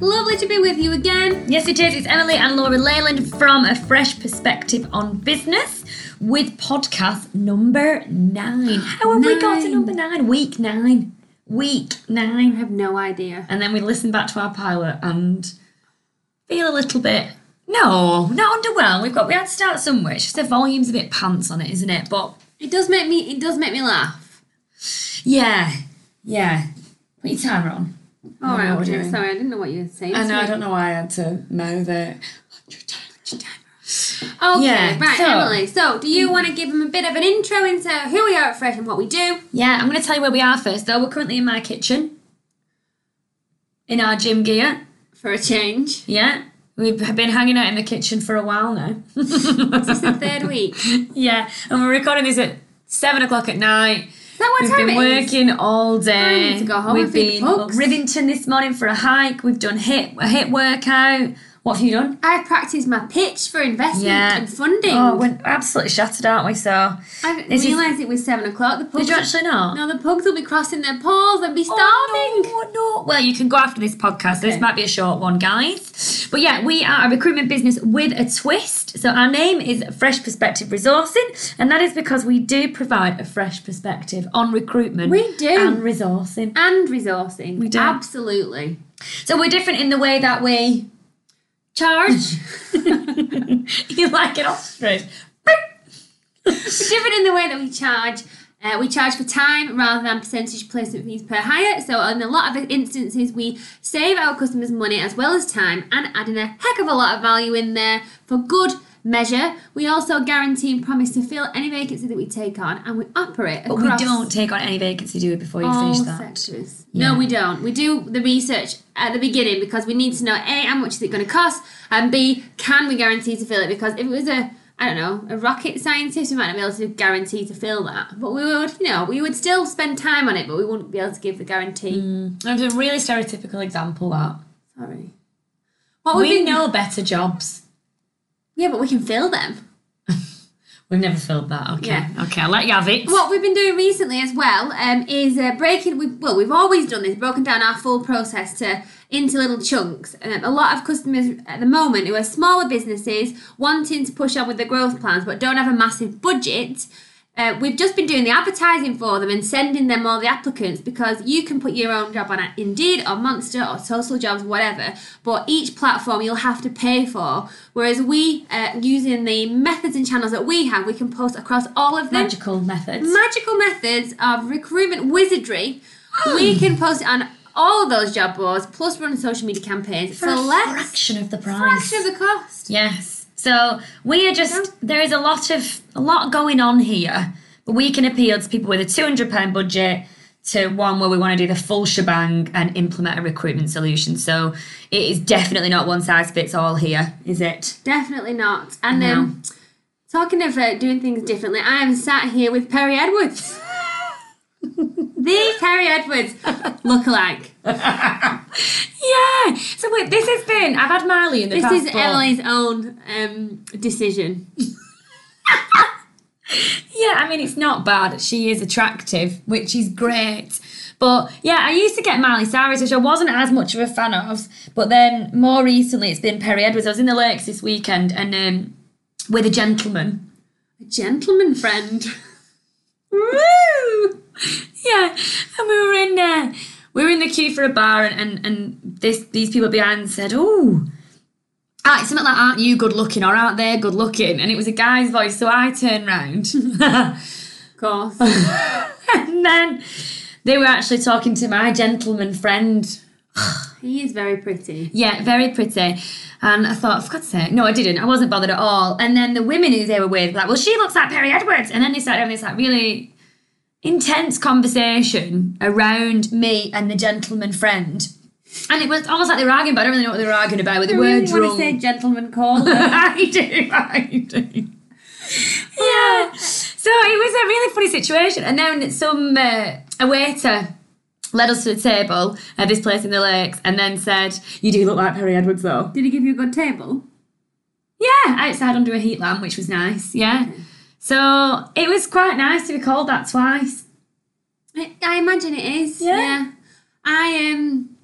Lovely to be with you again. Yes, it is. It's Emily and Laura Leyland from A Fresh Perspective on Business with podcast number nine. How have we got to number nine? Week nine. Week nine. I have no idea. And then we listen back to our pilot and feel a little bit. No, not underwhelmed. We've got we had to start somewhere. It's just the volume's a bit pants on it, isn't it? But It does make me. It does make me laugh. yeah, yeah. Put your timer on. All know right. Okay. Sorry, I didn't know what you were saying. I know. I don't know why I had to mouth it. Okay. Yeah, Right, so- Emily. So, do you want to give them a bit of an intro into who we are at Fresh and what we do? Yeah, I'm going to tell you where we are first, though. We're currently in my kitchen, in our gym gear. For a change. Yeah, we've been hanging out in the kitchen for a while now. This is the third week. Yeah, and we're recording this at seven o'clock at night. That what We've time been working all day. To go home We've and feed the been up. Rivington this morning for a hike. We've done hit a HIIT workout. What have you done? I practiced my pitch for investment Yeah. and funding. Oh, we're absolutely shattered, aren't we? So, I didn't realise it was seven o'clock. The pugs did you actually not? No, the pugs will be crossing their paws and be oh, starving. Oh, no, no. Well, you can go after this podcast. This might be a short one, guys. But yeah, we are a recruitment business with a twist. So our name is Fresh Perspective Resourcing, and that is because we do provide a fresh perspective on recruitment. We do. And resourcing. And resourcing. We do. Absolutely. So we're different in the way that we Charge. you like it ostrich. Different in the way that we charge. Uh, we charge for time rather than percentage placement fees per hire. So, in a lot of instances, we save our customers money as well as time and adding a heck of a lot of value in there for good measure. We also guarantee and promise to fill any vacancy that we take on, and we operate But we across don't take on any vacancy, do we, before you all finish that? sectors. Yeah. No, we don't. We do the research at the beginning because we need to know a how much is it going to cost, and b can we guarantee to fill it? Because if it was a I don't know, a rocket scientist, we might not be able to guarantee to fill that. But we would, you know, we would still spend time on it, but we wouldn't be able to give the guarantee. Hmm. That's a really stereotypical example, that. Sorry. What would We be know better jobs. Yeah, but we can fill them. We've never filled that. Okay. Yeah. Okay, I'll let you have it. What we've been doing recently as well um, is uh, breaking. We, well, we've always done this, broken down our full process to into little chunks. Um, a lot of customers at the moment who are smaller businesses wanting to push on with their growth plans but don't have a massive budget. Uh, we've just been doing the advertising for them and sending them all the applicants because you can put your own job on Indeed or Monster or Social Jobs, whatever. But each platform you'll have to pay for. Whereas we, uh, using the methods and channels that we have, we can post across all of them Magical methods. magical methods of recruitment wizardry. we can post it on all of those job boards, plus run social media campaigns for for a fraction of the price. fraction of the cost. yes. So we are just there is a lot of a lot going on here, but we can appeal to people with a two hundred pound budget to one where we want to do the full shebang and implement a recruitment solution. So it is definitely not one size fits all here, is it? Definitely not. And No. um, talking of uh, doing things differently, I am sat here with Perry Edwards. the Perry Edwards lookalike. Yeah. So wait, this has been I've had Marley in the This past. is but- Emily's own um, decision. Yeah, I mean, it's not bad. She is attractive, which is great. But yeah, I used to get Miley Cyrus, which I wasn't as much of a fan of. But then more recently, it's been Perry Edwards. I was in the Lakes this weekend and um, with a gentleman. A gentleman friend. Woo! Yeah, and we were in there. We were in the queue for a bar, and and, and this these people behind said, "Oh." Ah, it's something like, aren't you good looking or aren't they good looking? And it was a guy's voice, so I turned round. Of course. and then they were actually talking to my gentleman friend. he is very pretty. Yeah, very pretty. And I thought, for God's sake, no, I didn't. I wasn't bothered at all. And then the women who they were with, like, well, she looks like Perry Edwards. And then they started having this like really intense conversation around me and the gentleman friend. And it was almost like they were arguing, but I don't really know what they were arguing about. But they I were really drunk. want to say gentleman call. I do, I do. Yeah. So it was a really funny situation. And then some uh, a waiter led us to the table at this place in the lakes and then said, You do look like Perry Edwards though. Did he give you a good table? Yeah, outside under a heat lamp, which was nice. Yeah. So it was quite nice to be called that twice. I, I imagine it is. Yeah. I um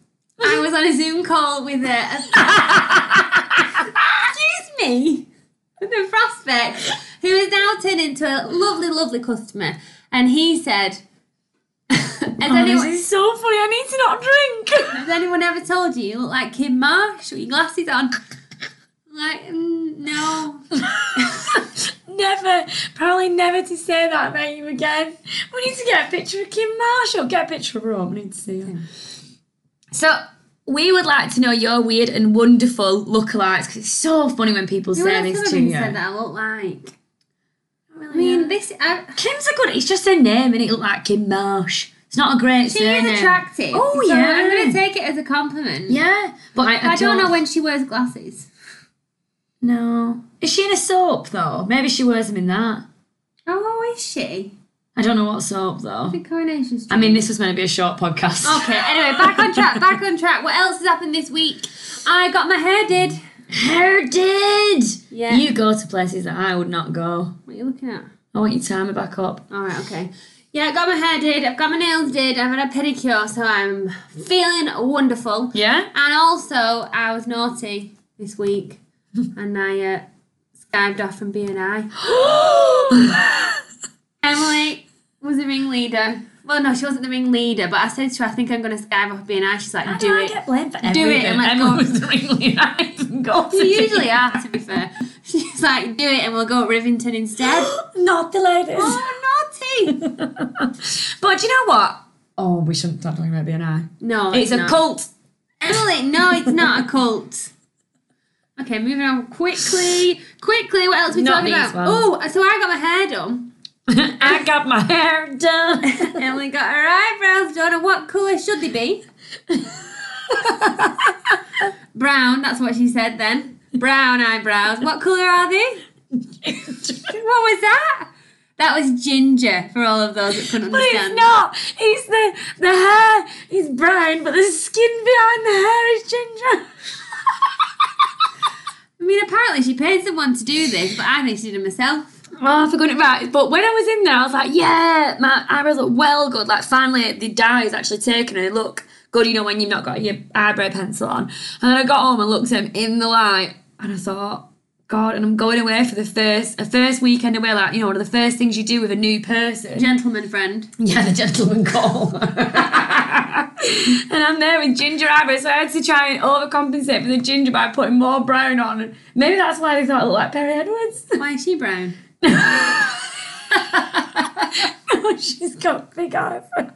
I was on a Zoom call with a, a excuse me, with a prospect who is now turned into a lovely, lovely customer, and he said, "Has Oh, anyone?" this is so funny. I need to not drink. Has anyone ever told you you look like Kim Marsh with your glasses on? Like, mm, no. Never, probably never to say that about you again. We need to get a picture of Kim Marshall. Get a picture of Rome. We need to see her. So we would like to know your weird and wonderful lookalikes because it's so funny when people You say this to you. said that I look like. I mean, this. I, Kim's a good. It's just a name, and it look like Kim Marsh. It's not a great she surname. is attractive. Oh so yeah. I'm going to take it as a compliment. Yeah, but I, I, I don't know when she wears glasses. No, is she in a soap though? Maybe she wears them in that. Oh, is she? I don't know what soap though. The Coronation Street. I mean, this was meant to be a short podcast. Okay, anyway, back on track, back on track. What else has happened this week? I got my hair did. Hair did. Yeah. You go to places that I would not go. What are you looking at? I want you to tie me back up. Alright, okay. Yeah, I got my hair did, I've got my nails did, I've had a pedicure, so I'm feeling wonderful. Yeah. And also, I was naughty this week, and I uh, skived off from BNI. Emily was the ringleader. Well, no, she wasn't the ringleader, but I said to her, I think I'm going to skive off BNI. She's like, do it. get blamed for Do it and let's Everyone go. was the ringleader. I didn't go to You usually are, to be fair. She's like, do it and we'll go at Rivington instead. Not the ladies. oh, naughty! but you know what? Oh, we shouldn't start talking about BNI. No, It's a not. cult. Emily, no, it's not a cult. Okay, moving on quickly. Quickly, what else are we Not talking these about? ones. Oh, so I got my hair done. I got my hair done. Emily got her eyebrows done. And what colour should they be? Brown, that's what she said then. Brown eyebrows. What colour are they? What was that? That was ginger for all of those that couldn't But understand. it's not. It's the the hair is brown, but the skin behind the hair is ginger. I mean, apparently she paid someone to do this, but I think she did it myself. Oh, I forgot it right. But when I was in there, I was like, yeah, my eyebrows look well good. Like finally, the dye is actually taken and they look good. You know when you've not got your eyebrow pencil on. And then I got home and looked at them in the light, and I thought. God, and I'm going away for the first a first weekend away, like you know, one of the first things you do with a new person. Gentleman friend. Yeah, the gentleman call. and I'm there with ginger eyebrows, so I had to try and overcompensate for the ginger by putting more brown on. And maybe that's why they thought I looked like Perry Edwards. Why is she brown? oh, she's got big eyebrows.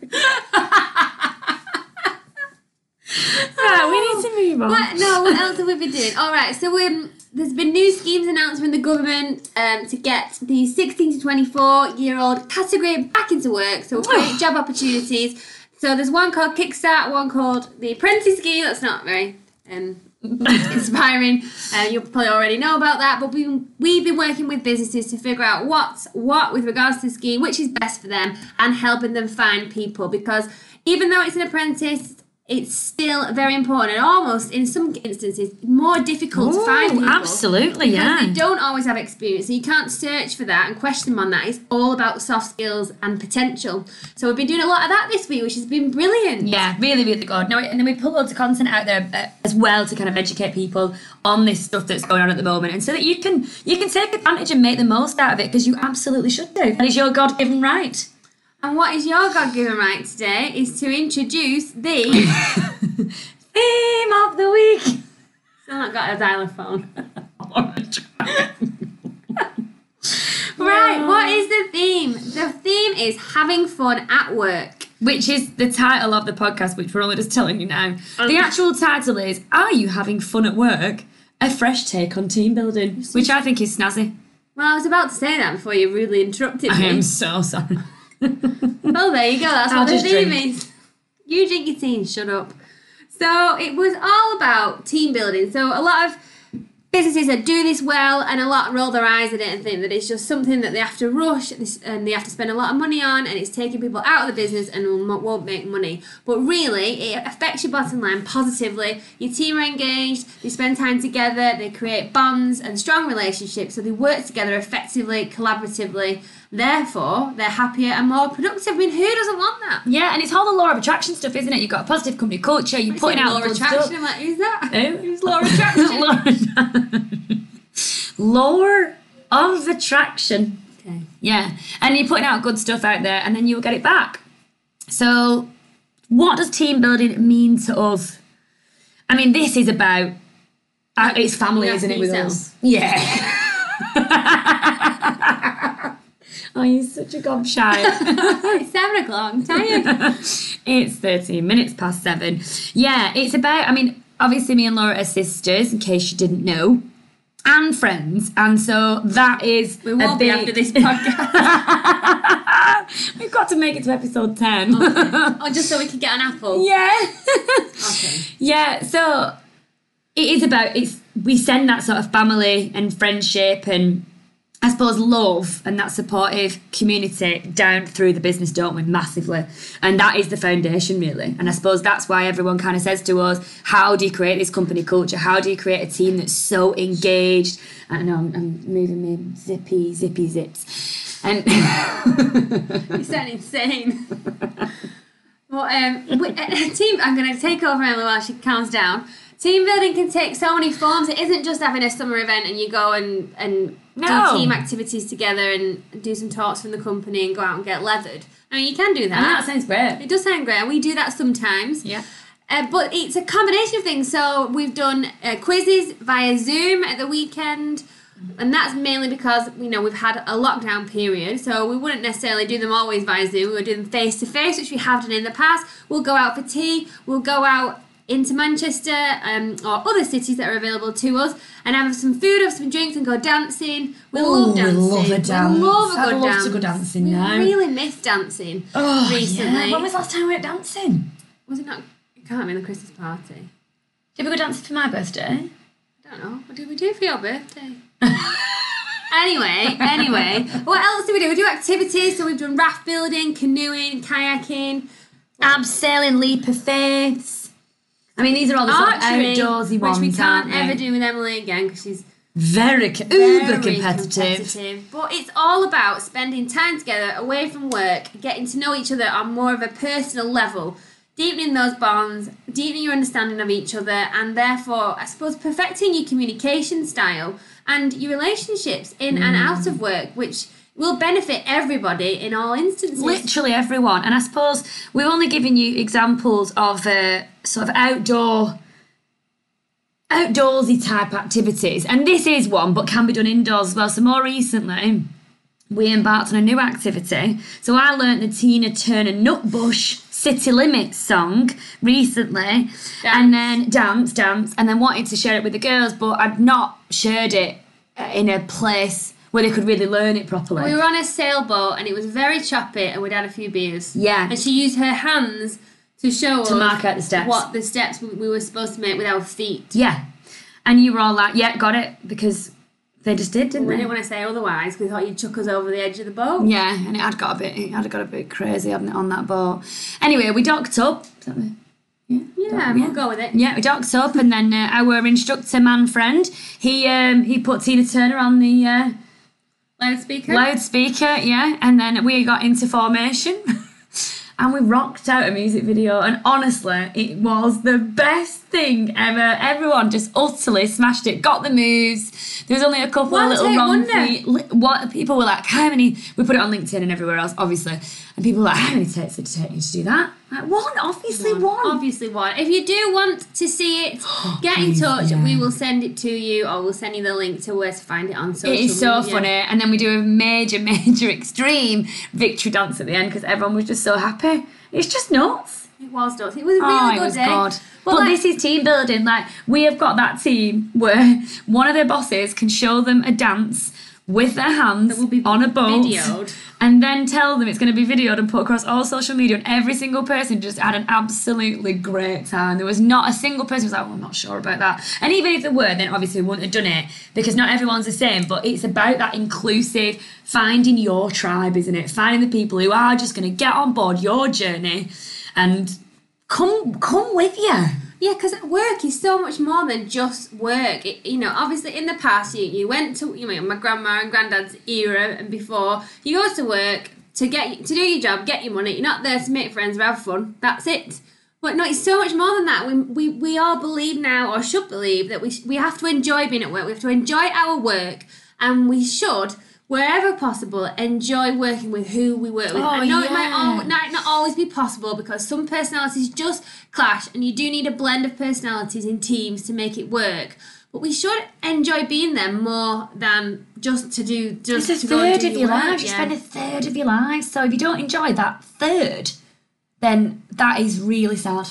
right, we need to move on. What? No, what else have we been doing? All right, so um, there's been new schemes announced from the government um, to get the 16 to 24 year old category back into work, so great job opportunities. So there's one called Kickstart, one called the Apprentice Scheme. That's not very um, inspiring. Uh, you probably already know about that, but we, we've been working with businesses to figure out what's what with regards to the scheme, which is best for them, and helping them find people because even though it's an apprentice, it's still very important and almost in some instances more difficult to find Ooh, people. absolutely, because yeah. They don't always have experience, so you can't search for that and question them on that. It's all about soft skills and potential. So we've been doing a lot of that this week, which has been brilliant. Yeah, really, really good. No, and then we put loads of content out there uh, as well to kind of educate people on this stuff that's going on at the moment, and so that you can you can take advantage and make the most out of it because you absolutely should do. That is your God given right. And what is your God given right today is to introduce the. Theme of the week. Still not got a xylophone. Right, what is the theme? The theme is having fun at work. Which is the title of the podcast, which we're only just telling you now. The oh. actual title is Are You Having Fun at Work? A fresh take on team building, which I think is snazzy. Well, I was about to say that before you rudely interrupted me. I am so sorry. Well, oh, there you go. That's I'll what the theme drink. is. You drink your tea shut up. So it was all about team building. So a lot of businesses that do this well and a lot roll their eyes at it and think that it's just something that they have to rush and they have to spend a lot of money on and it's taking people out of the business and won't make money. But really, it affects your bottom line positively. Your team are engaged, they spend time together, they create bonds and strong relationships, so they work together effectively, collaboratively. Therefore, they're happier and more productive. I mean, who doesn't want that? Yeah, and it's all the law of attraction stuff, isn't it? You've got a positive company culture, you're putting out law of attraction. stuff. I'm like, who's that? Who? Who's law of attraction? Law of attraction. okay. Yeah. And you're putting out good stuff out there and then you'll get it back. So, what does team building mean to us? I mean, this is about uh, it's family, You isn't it, with us? Yeah. oh, you're such a gobshite. It's seven o'clock. I'm tired. it's 13 minutes past seven. Yeah, it's about, I mean, obviously, me and Laura are sisters, in case you didn't know, and friends. And so that is. We won't be after this podcast. We've got to make it to episode 10. oh, just so we can get an apple. yeah. Okay. yeah, so it is about, it's we send that sort of family and friendship and I suppose love and that supportive community down through the business, don't we? Massively. And that is the foundation, really. And I suppose that's why everyone kind of says to us, how do you create this company culture? How do you create a team that's so engaged? I know I'm, I'm moving me zippy, zippy zips. And You sound insane. well, um, team. I'm going to take over Emily while she calms down. Team building can take so many forms. It isn't just having a summer event and you go and and No. do team activities together and do some talks from the company and go out and get leathered. I mean, you can do And that that. sounds great. It does sound great, and we do that sometimes. Yeah. Uh, but it's a combination of things. So we've done uh, quizzes via Zoom at the weekend, and that's mainly because you know we've had a lockdown period, so we wouldn't necessarily do them always via Zoom. We would do them face to face, which we have done in the past. We'll go out for tea. We'll go out into Manchester um, or other cities that are available to us and have some food, have some drinks, and go dancing. We Ooh, love we dancing. love a dance. We love a I'd good love dance. to go dancing we now. really miss dancing Oh, recently. yeah. When was the last time we went dancing? Was it not? It can't be the Christmas party. Did we go dancing for my birthday? I don't know. What did we do for your birthday? anyway, anyway, what else do we do? We do activities. So we've done raft building, canoeing, kayaking, Abseiling, leap of faith. I mean, these are all the sort of archery, outdoorsy ones, which we can't ever do with Emily again because she's Very, co- very uber competitive. competitive. But it's all about spending time together away from work, getting to know each other on more of a personal level, deepening those bonds, deepening your understanding of each other, and therefore, I suppose, perfecting your communication style and your relationships in and out of mm. work, which will benefit everybody in all instances. Literally everyone. And I suppose we've only given you examples of uh, sort of outdoor, outdoorsy type activities. And this is one, but can be done indoors as well. So more recently, we embarked on a new activity. So I learnt the Tina Turner Nutbush City Limits song recently, and then dance, dance, and then wanted to share it with the girls, but I'd not shared it uh, in a place where they could really learn it properly. We were on a sailboat and it was very choppy, and we'd had a few beers. Yeah. And she used her hands to show To us mark out the steps. what the steps we- we were supposed to make with our feet. Yeah. And you were all like, yeah, got it, because they just did, didn't We they? didn't want to say otherwise because we thought you'd chuck us over the edge of the boat. Yeah, and it had got a bit, it had got a bit crazy, hadn't it, on that boat. Anyway, we docked up. Is that the- yeah, Yeah, we'll go with it. Yeah, we docked up, and then uh, our instructor man friend, he um, he put Tina Turner on the uh, Loudspeaker. loudspeaker, yeah, and then we got into formation. And we rocked out a music video, and honestly, it was the best thing ever. Everyone just utterly smashed it, got the moves. There was only a couple One of little wrong feet. What people were like, how many? We put it on LinkedIn and everywhere else, obviously. And people were like, how many takes did it take you to do that? Like one, obviously one. Obviously, one. If you do want to see it, get in touch. yeah. We will send it to you, or we'll send you the link to where to find it on social It is so media. funny. And then we do a major, major extreme victory dance at the end because everyone was just so happy. It's just nuts. It was nuts. It was a really oh, good it was day. God. But, But like, this is team building. Like we have got that team where one of their bosses can show them a dance with their hands That will be on a boat videoed. and then tell them it's going to be videoed and put across all social media and every single person just had an absolutely great time there was not a single person who was like oh, i'm not sure about that and even if there were then obviously we wouldn't have done it because not everyone's the same but it's about that inclusive finding your tribe isn't it finding the people who are just going to get on board your journey and come come with you Yeah, because work is so much more than just work. It, you know, obviously in the past, you, you went to you know my grandma and granddad's era and before. You go to work to get to do your job, get your money. You're not there to make friends or have fun. That's it. But no, it's so much more than that. We, we, we all believe now, or should believe, that we, we have to enjoy being at work. We have to enjoy our work, and we should, wherever possible, enjoy working with who we work with. Oh, I know it might, yeah. al- might not always be possible because some personalities just clash, and you do need a blend of personalities in teams to make it work. But we should enjoy being there more than just to do just It's a to go third do of your work, life. You spend a third of your life. So if you don't enjoy that third, then that is really sad.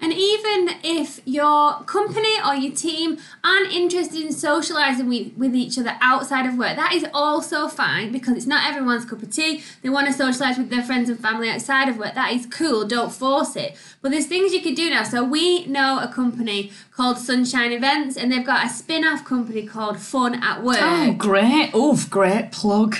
And even if your company or your team aren't interested in socialising with, with each other outside of work, that is also fine because it's not everyone's cup of tea. They want to socialise with their friends and family outside of work. That is cool, don't force it. But there's things you can do now. So we know a company called Sunshine Events and they've got a spin off company called Fun at Work. Oh, great. Oh, great plug.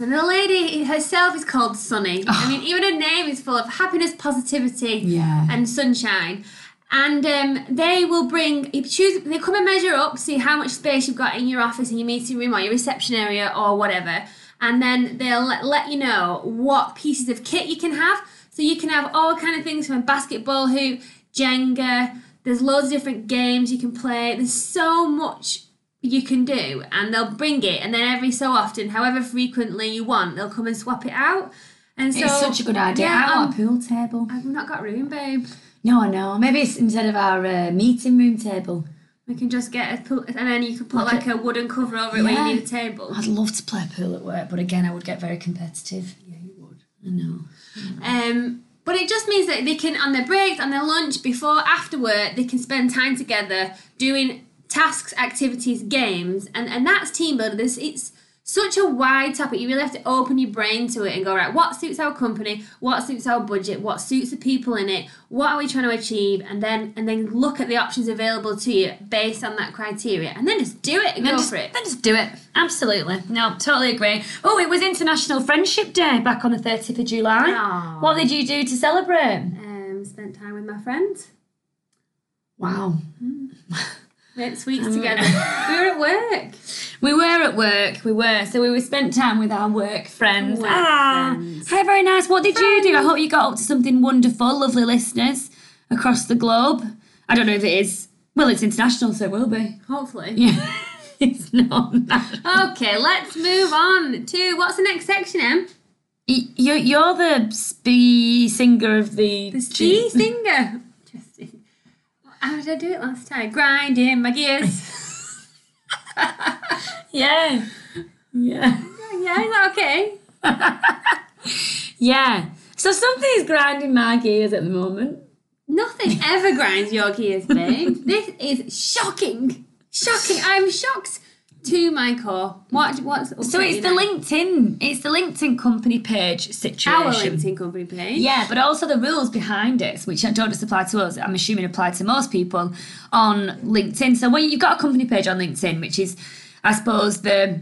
And the lady herself is called Sunny. I mean, even her name is full of happiness, positivity, Yeah. and sunshine. And um, they will bring, you choose, they come and measure up, see how much space you've got in your office, in your meeting room, or your reception area, or whatever. And then they'll let, let you know what pieces of kit you can have. So you can have all kind of things from a basketball hoop, Jenga. There's loads of different games you can play. There's so much you can do and they'll bring it and then every so often however frequently you want they'll come and swap it out and so it's such a good idea. yeah, I want um, a pool table. I've not got room babe No, no. Maybe it's instead of our uh, meeting room table. we can just get a pool and then you can put Like like, a, wooden cover over it where you need a table I'd love to play pool at work, but again, I would get very competitive. yeah you would I know. um but it just means that they can on their breaks on their lunch before after work they can spend time together doing tasks activities games and and that's team builder this it's such a wide topic you really have to open your brain to it and go right what suits our company what suits our budget what suits the people in it what are we trying to achieve and then and then look at the options available to you based on that criteria and then just do it and Then go just, for it then just do it. Absolutely. No, totally agree. Oh, it was International Friendship Day back on the 30th of July. Aw. What did you do to celebrate? um spent time with my friends Wow. Ate sweets together we were at work We were at work. We were. So we were spent time with our work friends. Work ah, friends. Hey, very nice. What did you do? I hope you got up to something wonderful, lovely listeners across the globe. I don't know if it is. Well, it's international, so it will be. hopefully Yeah. it's not. Okay, let's move on to what's the next section, Em? You're, you're the spee singer of the. The singer. How did I do it last time? Grinding my gears. Yeah. Yeah. yeah, is that okay? Yeah. So something's grinding my gears at the moment. Nothing ever grinds your gears, babe. this is shocking. Shocking. I'm shocked to my core. What? What's So it's the LinkedIn. It's the LinkedIn company page situation. Our LinkedIn company page. Yeah, but also the rules behind it, which don't just apply to us, I'm assuming apply to most people on LinkedIn. So when you've got a company page on LinkedIn, which is, I suppose, the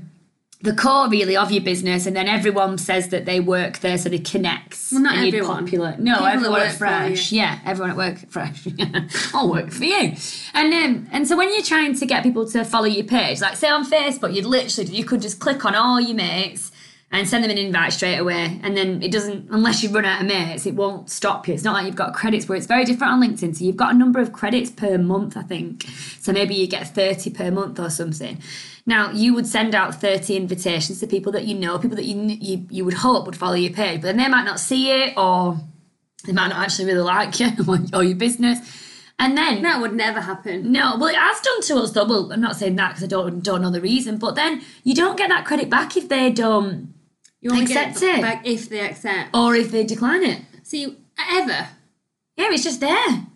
the core really of your business, and then everyone says that they work there, so they connects. Well, not and everyone. Popular. No, People everyone work at Fresh. Yeah, everyone at work Fresh. I'll work for you. And um, and so when you're trying to get people to follow your page, like say on Facebook, you'd literally you could just click on all your mates and send them an invite straight away. And then it doesn't, unless you run out of mates, it won't stop you. It's not like you've got credits where it's very different on LinkedIn. So you've got a number of credits per month, I think. So maybe you get 30 per month or something. Now, you would send out 30 invitations to people that you know, people that you, you, you would hope would follow your page, but then they might not see it or they might not actually really like you or, your business. And then That would never happen. no, well, it has done to us though. Well, I'm not saying that because I don't don't know the reason, but then you don't get that credit back if they don't, You only Accept get it. back if they accept. or if they decline it. See, ever. Yeah, it's just there.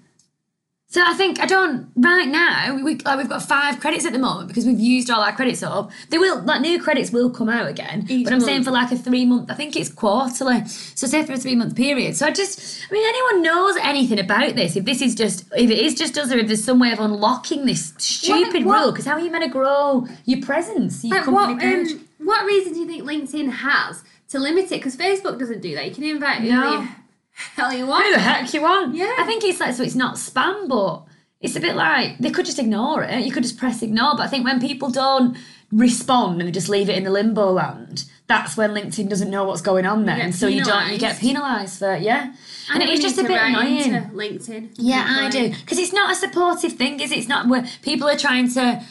So I think I don't right now. We, we like we've got five credits at the moment because we've used all our credits up. They will like new credits will come out again. Each but I'm saying for like a three month. I think it's quarterly. So say for a three month period. So I just I mean anyone knows anything about this? If this is just if it is just us or if there's some way of unlocking this stupid what- rule because how are you meant to grow your presence? Your company what? page? Um, what reason do you think LinkedIn has to limit it? Because Facebook doesn't do that. You can invite who No. the hell you want. Who the heck you want? Yeah. I think it's like so it's not spam, but it's a bit like they could just ignore it. You could just press ignore. But I think when people don't respond and they just leave it in the limbo land, that's when LinkedIn doesn't know what's going on then. so you don't you get penalised. for it, yeah. And, think it's just a bit annoying. LinkedIn. Yeah, I do. Because it's not a supportive thing, is it? It's not where people are trying to,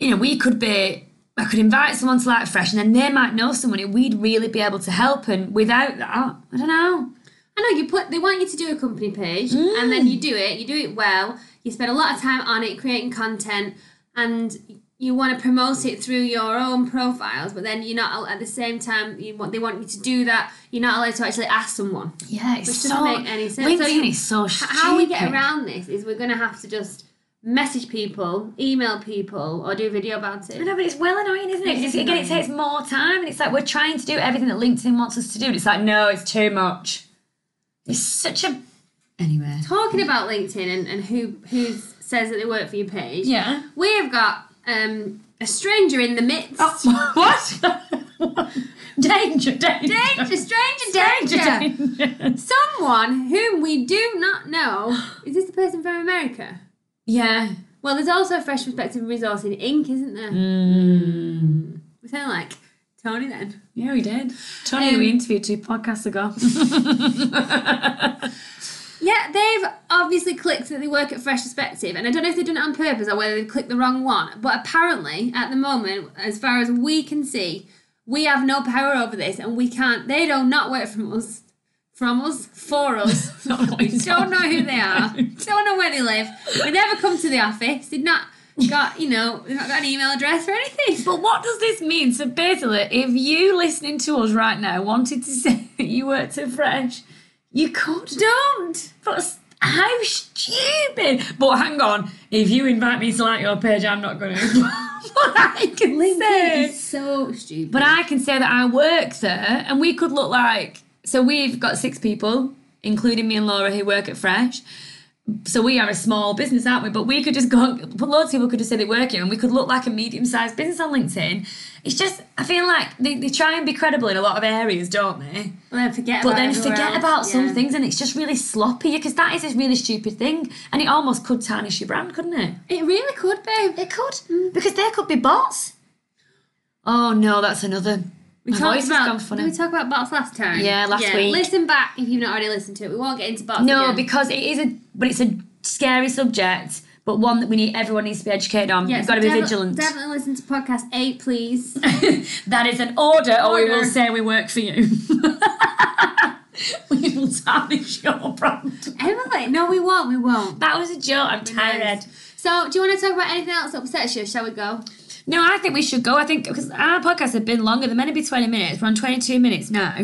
you know, we could be, I could invite someone to like fresh and then they might know someone who we'd really be able to help. And without that, I don't know. I know you put. They want you to do a company page, and then you do mm. it. You do it well. You spend a lot of time on it, creating content, and you want to promote it through your own profiles. But then you're not at the same time. You want they want you to do that. You're not allowed to actually ask someone. Yeah, it's Which so. doesn't make any sense. LinkedIn So you- is so stupid. How we get around this is we're going to have to just message people, email people, or do a video about I it. know, but it's well annoying, isn't it? 'Cause It is it's, again, it takes more time, and it's like we're trying to do everything that LinkedIn wants us to do, and it's like, no, it's too much. It's such a. Anyway. Talking about LinkedIn and, and who who says that they work for your page. Yeah. We have got um, a stranger in the midst. what? danger, danger. Danger, stranger danger. danger. Someone whom we do not know. Is this the person from America? Yeah. Well, there's also a Fresh Perspective Resourcing Inc., isn't there? Mm. We sound like Tony then. Yeah, we did. Tony, Um, we interviewed two podcasts ago. Yeah, they've obviously clicked that they work at Fresh Perspective, and I don't know if they've done it on purpose or whether they've clicked the wrong one. But apparently, at the moment, as far as we can see, we have no power over this, and we can't. They don't not work from us, from us, for us. we don't know who they are. Don't know where they live. We never come to the office. Did not got you know. They've not got an email address or anything. But what does this mean? So basically, if you listening to us right now wanted to say that you worked at Fresh, you could. Don't. But how stupid! But hang on, if you invite me to like your page, I'm not going to. but I can say. It's so stupid. But I can say that I work there, and we could look like. So we've got six people, including me and Laura, who work at Fresh. So we are a small business, aren't we? But we could just go. But loads of people could just say they work here, and we could look like a medium-sized business on LinkedIn. It's just, I feel like they, they try and be credible in a lot of areas, don't they? But then forget. But about then forget else. about some things, and it's just really sloppy because that is a really stupid thing, and it almost could tarnish your brand, couldn't it? It really could, babe. It could mm. because there could be bots. Oh no, that's another. We My talked about. Did we talk about bots last time? Yeah, last week. Listen back if you've not already listened to it. We won't get into bots. No, again. because it is a, but it's a scary subject, but one that we need. Everyone needs to be educated on. Yes, You've got to be defi- vigilant. Definitely listen to podcast eight, please. that is an order, or we will say we work for you. we will tarnish your brand. Emily, no, we won't. We won't. That was a joke. I'm tired. So, do you want to talk about anything else that upsets you? Shall we go? No, I think we should go. I think because our podcast have been longer. They're meant be 20 minutes. We're on 22 minutes now.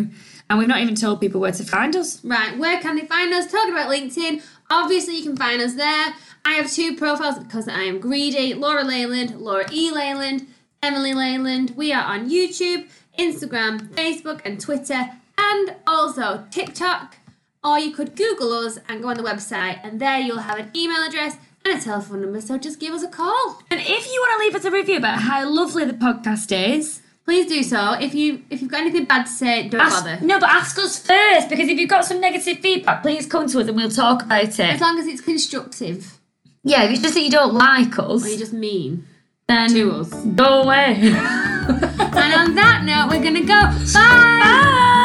And we've not even told people where to find us. Right, where can they find us? Talking about LinkedIn. Obviously, you can find us there. I have two profiles because I am greedy. Laura Leyland, Laura E. Leyland, Emily Leyland. We are on YouTube, Instagram, Facebook, and Twitter, and also TikTok. Or you could Google us and go on the website, and there you'll have an email address and a telephone number. So just give us a call. And if you want to leave us a review about how lovely the podcast is, Please do so. If you if you've got anything bad to say, don't ask, bother. no, but ask us first because if you've got some negative feedback, please come to us and we'll talk about it. As long as it's constructive Yeah, if it's just that you don't like us, or you're just mean then to us. go away. and on that note, we're gonna go. Bye.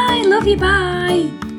Bye. Love you. Bye.